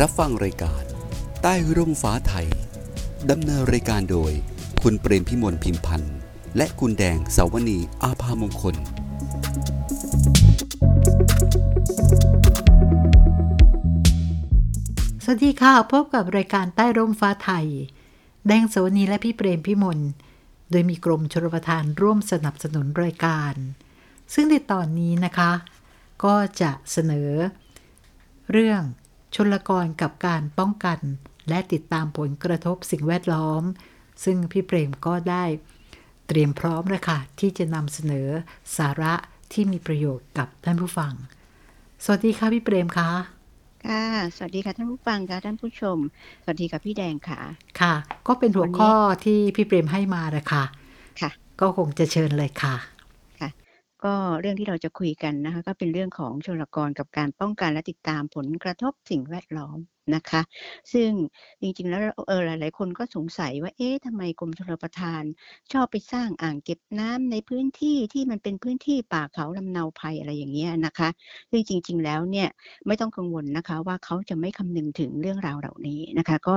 รับฟังรายการ ใต้ร่มฟ้าไทยดำเนินรายการโดย คุณเปรมพิมลพิมพันธ์ และคุณแดงสาวนีอาภามงคล สวัสดีค่ะ พบกับรายการใต้ร่มฟ้าไทย แดงโสนีและพี่เปรมพิมลโดยมีกรมชลประทานร่วมสนับสนุนรายการ ซึ่งในตอนนี้นะคะ ก็จะเสนอ เรื่อง ชนลกรกับการป้องกัน และติดตามผลกระทบสิ่งแวดล้อม ซึ่งพี่เปรมก็ได้ เตรียมพร้อมแล้วค่ะที่จะนำเสนอสาระที่มีประโยชน์กับท่านผู้ฟัง สวัสดีค่ะพี่เปรมคะค่ะ สวัสดีค่ะท่านผู้ฟังค่ะท่านผู้ชม สวัสดีค่ะพี่แดงค่ะ ค่ะ ก็เป็นหัววันนี้ข้อที่พี่เปรมให้มาเลยค่ะค่ะ ก็คงจะเชิญเลยค่ะ ก็เรื่องที่เราจะคุยกันนะคะก็เป็นเรื่องของชลกรกับการป้องกันและติดตามผลกระทบสิ่งแวดล้อม นะคะ ซึ่งจริงๆแล้วเออหลาย ๆ คนก็สงสัยว่าเอ๊ะทำไมกรมชลประทาน ชอบไปสร้างอ่างเก็บน้ำในพื้นที่ที่มันเป็นพื้นที่ป่าเขาลำเนาภัยอะไรอย่างเงี้ยนะคะซึ่งจริง ๆ แล้วเนี่ยไม่ต้องกังวลนะคะ ว่าเขาจะไม่คำนึงถึงเรื่องราวเหล่านี้นะคะ ก็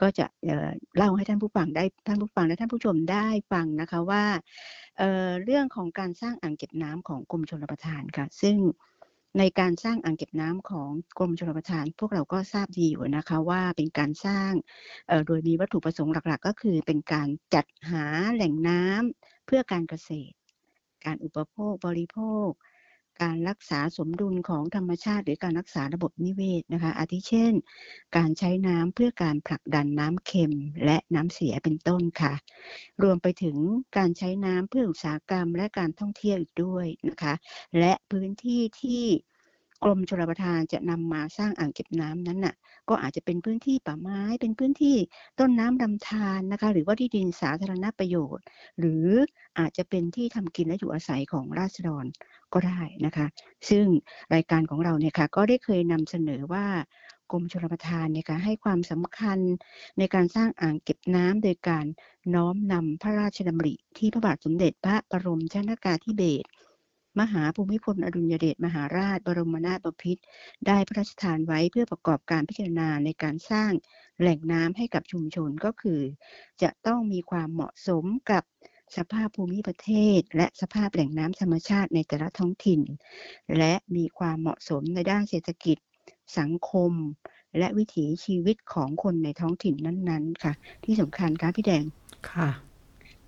ก็จะเเล่าให้ท่านผู้ฟังได้ท่านผู้ฟังและท่านผู้ชมได้ฟังนะคะว่าเเรื่องของการสร้างอ่างเก็บน้ำของกรมชลประทานค่ะ ซึ่ง ในการสร้างอ่างเก็บน้ำของกรมชลประทาน พวกเราก็ทราบดีอยู่นะคะว่าเป็นการสร้างโดยมีวัตถุประสงค์หลัก ๆ ก็คือเป็นการจัดหาแหล่งน้ำเพื่อการเกษตร การอุปโภคบริโภค การรักษาสมดุลของธรรมชาติ หรือการรักษาระบบนิเวศนะคะ อาทิเช่น การใช้น้ำเพื่อการผลักดันน้ำเค็มและน้ำเสียเป็นต้นค่ะ รวมไปถึงการใช้น้ำเพื่ออุตสาหกรรมและการท่องเที่ยวอีกด้วยนะคะ และพื้นที่ที่ กรมชลประทานจะนำมาสร้างอ่างเก็บน้ำนั้นน่ะ ก็อาจจะเป็นพื้นที่ป่าไม้ เป็นพื้นที่ต้นน้ำลำธารนะคะ หรือว่าที่ดินสาธารณประโยชน์ หรืออาจจะเป็นที่ทำกินและอยู่อาศัยของราษฎรก็ได้นะคะ ซึ่งรายการของเราเนี่ยค่ะก็ได้เคยนำเสนอว่ากรมชลประทานเนี่ยค่ะให้ความสำคัญในการสร้างอ่างเก็บน้ำโดยการน้อมนำพระราชดำริที่พระบาทสมเด็จพระบรมชนกาธิเบศร มหาภูมิพลอดุลยเดชมหาราช บรมนาถบพิตรได้พระราชทานไว้เพื่อประกอบการพิจารณาในการสร้างแหล่งน้ำให้กับชุมชนก็คือ จะต้องมีความเหมาะสมกับสภาพภูมิประเทศ และสภาพแหล่งน้ำธรรมชาติในแต่ละท้องถิ่น และมีความเหมาะสมในด้านเศรษฐกิจ สังคม และวิถีชีวิตของคนในท้องถิ่นนั้น ๆ ค่ะ ที่สำคัญค่ะพี่แดงค่ะ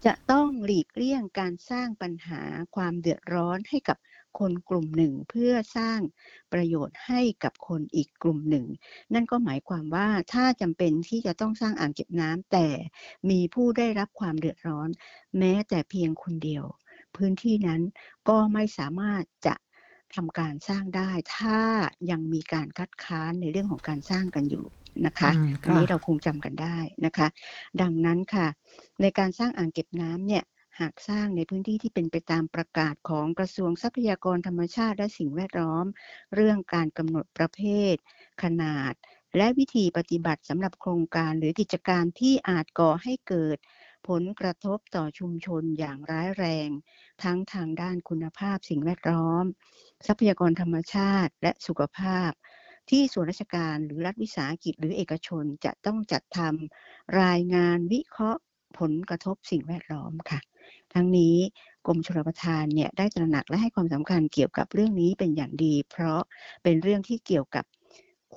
จะต้องหลีกเลี่ยงการสร้างปัญหาความเดือดร้อนให้กับคนกลุ่มหนึ่งเพื่อสร้างประโยชน์ให้กับคนอีกกลุ่มหนึ่ง นั่นก็หมายความว่าถ้าจำเป็นที่จะต้องสร้างอ่างเก็บน้ำแต่มีผู้ได้รับความเดือดร้อน แม้แต่เพียงคนเดียว พื้นที่นั้นก็ไม่สามารถจะ ทำการสร้างได้ ถ้ายังมีการคัดค้านในเรื่องของการสร้างกันอยู่นะคะอืมอันนี้ค่ะเราคงจำกันได้นะคะ ดังนั้นค่ะ ในการสร้างอ่างเก็บน้ำเนี่ยหากสร้างในพื้นที่ที่เป็นไปตามประกาศของกระทรวงทรัพยากรธรรมชาติและสิ่งแวดล้อม เรื่องการกำหนดประเภท ขนาด และวิธีปฏิบัติสำหรับโครงการหรือกิจการที่อาจก่อให้เกิด ผลกระทบต่อชุมชนอย่างร้ายแรง ทั้งทางด้านคุณภาพสิ่งแวดล้อม ทรัพยากรธรรมชาติและสุขภาพ ที่ส่วนราชการหรือรัฐวิสาหกิจหรือเอกชนจะต้องจัดทำรายงานวิเคราะห์ผลกระทบสิ่งแวดล้อมค่ะ ทั้งนี้กรมชลประทานเนี่ยได้ตระหนักและให้ความสำคัญเกี่ยวกับเรื่องนี้เป็นอย่างดี เพราะเป็นเรื่องที่เกี่ยวกับ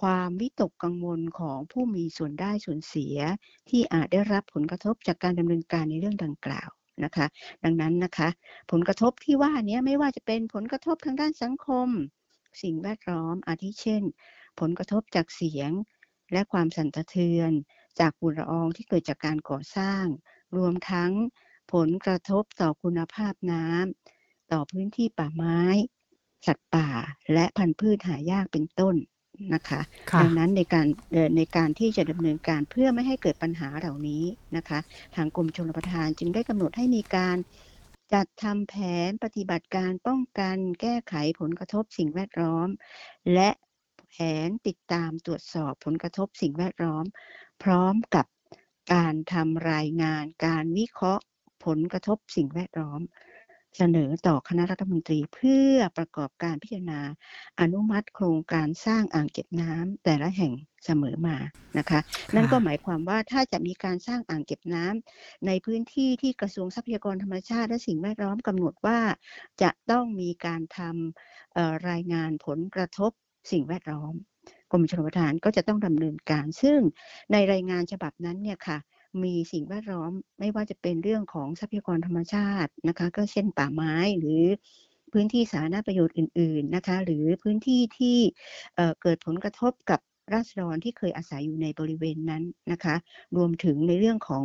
ความวิตกกังวลของผู้มีส่วนได้ส่วนเสีย ที่อาจได้รับผลกระทบจากการดำเนินการในเรื่องดังกล่าวนะคะ ดังนั้นนะคะ ผลกระทบที่ว่านี้ไม่ว่าจะเป็นผลกระทบทางด้านสังคม สิ่งแวดล้อมอาทิเช่น ผลกระทบจากเสียง และความสั่นสะเทือน จากฝุ่นละอองที่เกิดจากการก่อสร้าง รวมทั้งผลกระทบต่อคุณภาพน้ำต่อพื้นที่ป่าไม้ สัตว์ป่า และพันธุ์พืชหายากเป็นต้น นะคะค่ะดังนั้นในการเอ่อในการที่จะดำเนินการเพื่อไม่ให้เกิดปัญหาเหล่านี้นะคะ ทางกรมชลประทานจึงได้กำหนดให้มีการจัดทำแผนปฏิบัติการป้องกันแก้ไขผลกระทบสิ่งแวดล้อม และแผนติดตามตรวจสอบผลกระทบสิ่งแวดล้อม พร้อมกับการทำรายงานการวิเคราะห์ผลกระทบสิ่งแวดล้อม เสนอต่อคณะรัฐมนตรีเพื่อประกอบการพิจารณาอนุมัติโครงการสร้างอ่างเก็บน้ำแต่ละแห่งเสมอมานะคะ นั่นก็หมายความว่าถ้าจะมีการสร้างอ่างเก็บน้ำในพื้นที่ที่กระทรวงทรัพยากรธรรมชาติและสิ่งแวดล้อมกำหนดว่า จะต้องมีการทำรายงานผลกระทบสิ่งแวดล้อมกรมชลประทานก็จะต้องดำเนินการ ซึ่งในรายงานฉบับนั้นเนี่ยค่ะ มีสิ่งแวดล้อมไม่ว่าจะเป็นเรื่องของทรัพยากรธรรมชาตินะคะ ก็เช่นป่าไม้หรือพื้นที่สาธารณประโยชน์อื่น ๆนะคะ หรือพื้นที่ที่เกิดผลกระทบกับราษฎรที่เคยอาศัยอยู่ในบริเวณนั้นนะคะ รวมถึงในเรื่องของ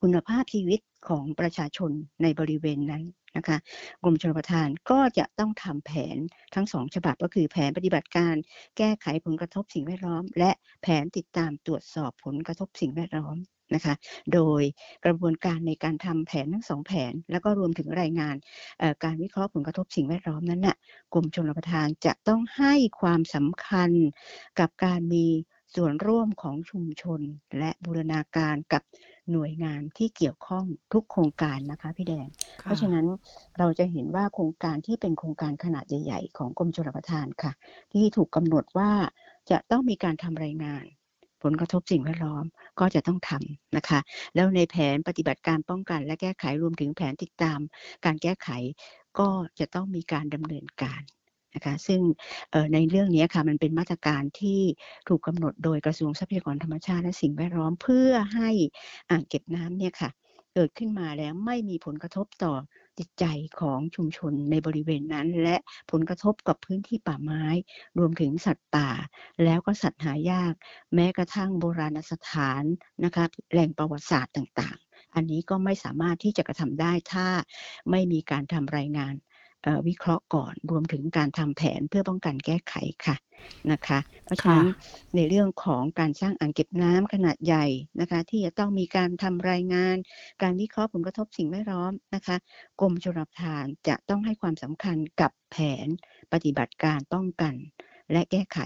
คุณภาพชีวิตของประชาชนในบริเวณนั้น นะคะกรมชลประทานก็จะต้องทำแผนทั้งสองฉบับก็คือแผนปฏิบัติการแก้ไขผลกระทบสิ่งแวดล้อม และแผนติดตามตรวจสอบผลกระทบสิ่งแวดล้อมนะคะโดยกระบวนการในการทำแผนทั้งสองแผน แล้วก็รวมถึงรายงานการวิเคราะห์ผลกระทบสิ่งแวดล้อมนั้นนะ่ะกรมชลประทานจะต้องให้ความสำคัญกับการมีส่วนร่วมของชุมชน และบูรณาการกับ หน่วยงานที่เกี่ยวข้องทุกโครงการนะคะพี่แดง เพราะฉะนั้นเราจะเห็นว่าโครงการที่เป็นโครงการขนาดใหญ่ ๆ ของกรมชลประทานค่ะ ที่ถูกกำหนดว่าจะต้องมีการทำรายงาน ผลกระทบสิ่งแวดล้อมก็จะต้องทำนะคะ แล้วในแผนปฏิบัติการป้องกัน และแก้ไขรวมถึงแผนติดตาม การแก้ไขก็จะต้องมีการดำเนินการ นะคะซึ่งในเรื่องนี้ค่ะมันเป็นมาตรการที่ถูกกำหนดโดยกระทรวงทรัพยากรธรรมชาติและสิ่งแวดล้อมเพื่อให้อ่างเก็บน้ำเนี่ยค่ะเกิดขึ้นมาแล้วไม่มีผลกระทบต่อจิตใจของชุมชนในบริเวณนั้น และผลกระทบกับพื้นที่ป่าไม้ รวมถึงสัตว์ป่า แล้วก็สัตว์หายาก แม้กระทั่งโบราณสถานนะคะแหล่งประวัติศาสตร์ต่าง ๆ อันนี้ก็ไม่สามารถที่จะกระทำได้ถ้าไม่มีการทำรายงาน วิเคราะห์ก่อนรวมถึงการทำแผนเพื่อป้องกันแก้ไขค่ะนะคะ เพราะฉะนั้นในเรื่องของการสร้างอ่างเก็บน้ำขนาดใหญ่นะคะ ที่จะต้องมีการทำรายงาน การวิเคราะห์ผลกระทบสิ่งแวดล้อมนะคะ กรมชลประทานจะต้องให้ความสำคัญกับแผนปฏิบัติการป้องกัน และแก้ไข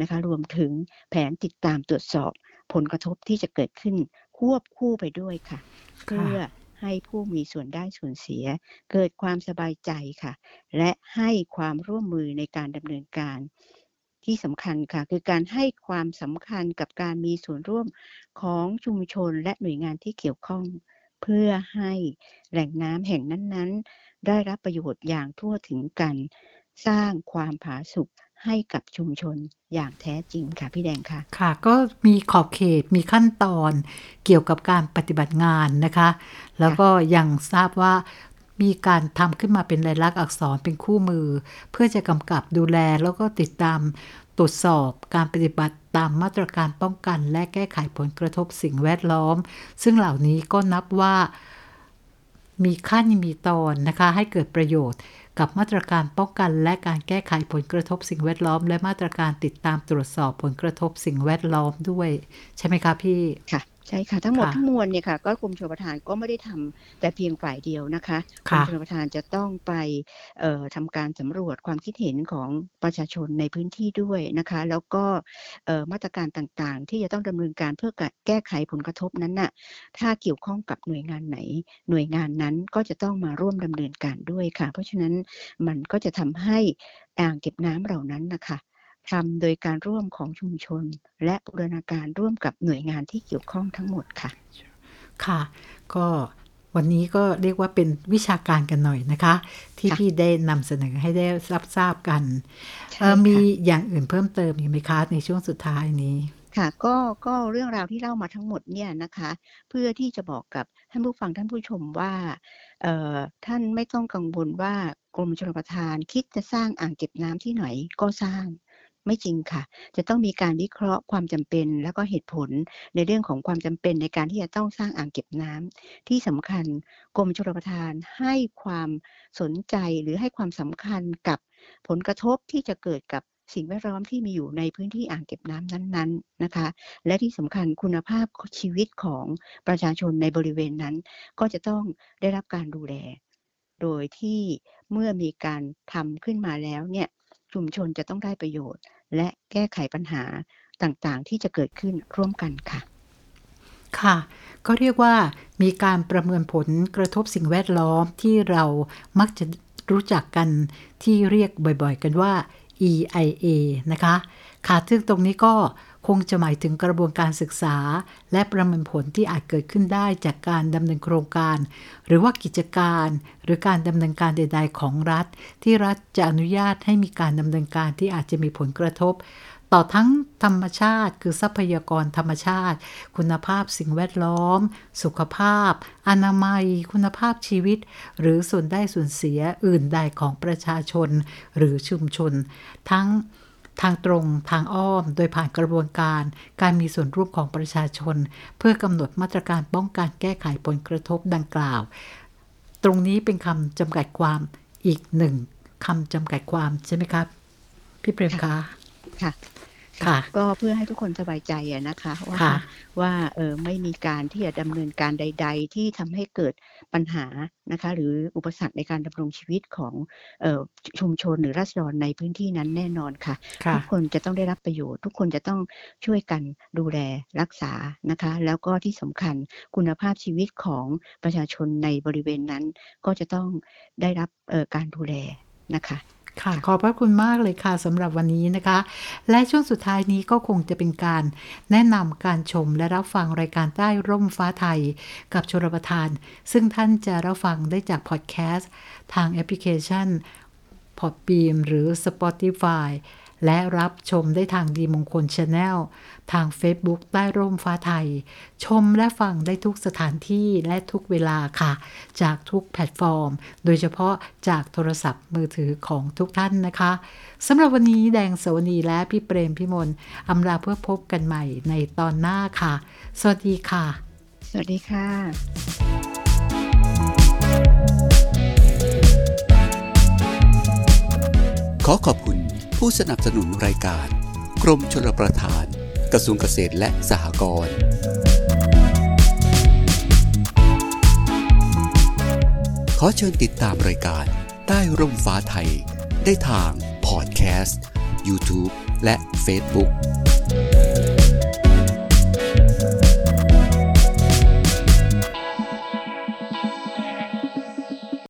นะคะ รวมถึงแผนติดตามตรวจสอบผลกระทบที่จะเกิดขึ้นควบคู่ไปด้วยค่ะ เพื่อ ให้ผู้มีส่วนได้ส่วนเสีย เกิดความสบายใจค่ะ และให้ความร่วมมือในการดำเนินการที่สำคัญค่ะ คือการให้ความสำคัญกับการมีส่วนร่วมของชุมชนและหน่วยงานที่เกี่ยวข้อง เพื่อให้แหล่งน้ำแห่งนั้นๆ ได้รับประโยชน์อย่างทั่วถึงกัน สร้างความผาสุก ให้กับชุมชนอย่างแท้จริงค่ะพี่แดงค่ะ ค่ะ ก็มีขอบเขตมีขั้นตอนเกี่ยวกับการปฏิบัติงานนะคะ แล้วก็ยังทราบว่ามีการทำขึ้นมาเป็นลายลักษณ์อักษรเป็นคู่มือ เพื่อจะกำกับดูแลแล้วก็ติดตามตรวจสอบการปฏิบัติตามมาตรการป้องกันและแก้ไขผลกระทบสิ่งแวดล้อม ซึ่งเหล่านี้ก็นับว่ามีขั้นมีตอนนะคะ ให้เกิดประโยชน์ กับมาตรการป้องกันและการแก้ไขผลกระทบสิ่งแวดล้อม และมาตรการติดตามตรวจสอบผลกระทบสิ่งแวดล้อมด้วย ใช่ไหมคะพี่ค่ะ ใช่ค่ะทั้งหมดทั้งมวลเนี่ยค่ะก็กรมชลประทานก็ไม่ได้ทำแต่เพียงฝ่ายเดียวนะคะกรมชลประทานจะต้องไปทำการสำรวจความคิดเห็นของประชาชนในพื้นที่ด้วยนะคะ แล้วก็มาตรการต่างๆ ที่จะต้องดำเนินการเพื่อแก้ไขผลกระทบนั้นน่ะถ้าเกี่ยวข้องกับหน่วยงานไหน หน่วยงานนั้นก็จะต้องมาร่วมดำเนินการด้วยค่ะ เพราะฉะนั้นมันก็จะทำให้อ่างเก็บน้ำเหล่านั้นนะคะ ทำโดยการร่วมของชุมชน และบูรณาการร่วมกับหน่วยงานที่เกี่ยวข้องทั้งหมดค่ะ ค่ะ ก็วันนี้ก็เรียกว่าเป็นวิชาการกันหน่อยนะคะ ที่พี่ได้นำเสนอให้ได้รับทราบกัน มีอย่างอื่นเพิ่มเติมอีกไหมคะในช่วงสุดท้ายนี้ค่ะก็ก็เรื่องราวที่เล่ามาทั้งหมดเนี่ยนะคะ เพื่อที่จะบอกกับท่านผู้ฟังท่านผู้ชมว่าท่านไม่ต้องกังวลว่ากรมชลประทานคิดจะสร้างอ่างเก็บน้ำที่ไหนก็สร้าง ไม่จริงค่ะ จะต้องมีการวิเคราะห์ความจำเป็น แล้วก็เหตุผลในเรื่องของความจำเป็นในการที่จะต้องสร้างอ่างเก็บน้ำที่สำคัญกรมชลประทานให้ความสนใจหรือให้ความสำคัญกับผลกระทบที่จะเกิดกับสิ่งแวดล้อมที่มีอยู่ในพื้นที่อ่างเก็บน้ำนั้นๆนะคะ และที่สำคัญคุณภาพชีวิตของประชาชนในบริเวณนั้น ก็จะต้องได้รับการดูแล โดยที่เมื่อมีการทำขึ้นมาแล้วเนี่ยชุมชนจะต้องได้ประโยชน์ และแก้ไขปัญหาต่างๆ ที่จะเกิดขึ้นร่วมกันค่ะ ค่ะ ก็เรียกว่ามีการประเมินผลกระทบสิ่งแวดล้อมที่เรามักจะรู้จักกันที่เรียกบ่อยๆ กันว่า EIA นะคะ ค่ะซึ่งตรงนี้ก็คงจะหมายถึงกระบวนการศึกษา และประเมินผลที่อาจเกิดขึ้นได้จากการดำเนินโครงการ หรือว่ากิจการ หรือการดำเนินการใด ๆ ของรัฐ ที่รัฐจะอนุญาตให้มีการดำเนินการที่อาจจะมีผลกระทบ ต่อทั้งธรรมชาติ คือทรัพยากรธรรมชาติ คุณภาพสิ่งแวดล้อม สุขภาพ อนามัย คุณภาพชีวิต หรือส่วนได้ส่วนเสียอื่นใดของประชาชน หรือชุมชน ทั้ง ทางตรงทางอ้อม โดยผ่านกระบวนการการมีส่วนร่วมของประชาชน เพื่อกำหนดมาตรการป้องกันแก้ไขผลกระทบดังกล่าว ตรงนี้เป็นคำจำกัดความอีกหนึ่งคำจำกัดความใช่ไหมครับ พี่เปรมคะค่ะค่ะ ก็เพื่อให้ทุกคนสบายใจอะนะคะว่าค่ะว่าเออไม่มีการที่จะดำเนินการใด ๆ ที่ทำให้เกิดปัญหานะคะหรืออุปสรรคในการดำรงชีวิตของเอ่อชุมชนหรือราษฎรในพื้นที่นั้นแน่นอนค่ะค่ะ ทุกคนจะต้องได้รับประโยชน์ ทุกคนจะต้องช่วยกันดูแลรักษานะคะ แล้วก็ที่สำคัญคุณภาพชีวิตของประชาชนในบริเวณนั้น ก็จะต้องได้รับเอ่อการดูแลนะคะ ค่ะขอบพระคุณมากเลยค่ะสำหรับวันนี้นะคะ และช่วงสุดท้ายนี้ก็คงจะเป็นการแนะนำการชมและรับฟังรายการใต้ร่มฟ้าไทย กับชลประทาน ซึ่งท่านจะรับฟังได้จากพอดแคสต์ทางแอปพลิเคชันพอดบีมหรือ Spotify และรับชมได้ทางดีมงคล Channel ทาง Facebook ใต้ร่มฟ้าไทย ชมและฟังได้ทุกสถานที่และทุกเวลาค่ะ จากทุกแพลตฟอร์ม โดยเฉพาะจากโทรศัพท์มือถือของทุกท่านนะคะสำหรับวันนี้แดงสวนีและพี่เปรมพี่มนอำลาเพื่อพบกันใหม่ในตอนหน้าค่ะ สวัสดีค่ะ สวัสดีค่ะขอขอบคุณ ผู้สนับสนุนรายการ กรมชลประทาน กระทรวงเกษตรและสหกรณ์ขอเชิญติดตามรายการใต้ร่มฟ้าไทย ได้ทางพอดแคสต์ YouTube และ Facebook